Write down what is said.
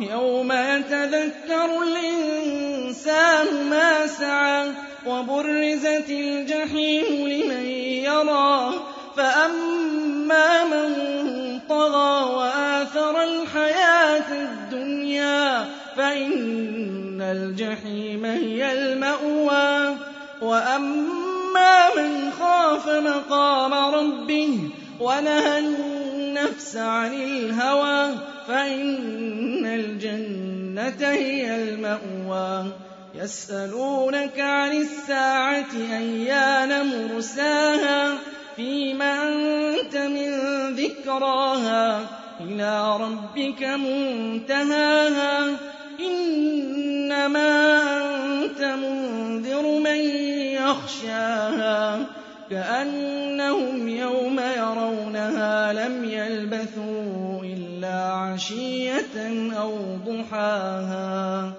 يوم يتذكر الإنسان ما سعى وبرزت الجحيم لمن يرى فأما من طغى وآثر الحياة الدنيا فإن الجحيم هي المأوى وأما من خاف مقام ربه ونهى النفس عن الهوى فإن الجنة هي المأوى. يسألونك عن الساعة أيان مرساها؟ فيم أنت من ذكراها؟ إلى ربك منتهاها. إنما أنت منذر من يخشاها. كأنهم يوم يرونها لم يلبثوا إلا عشية أو ضحاها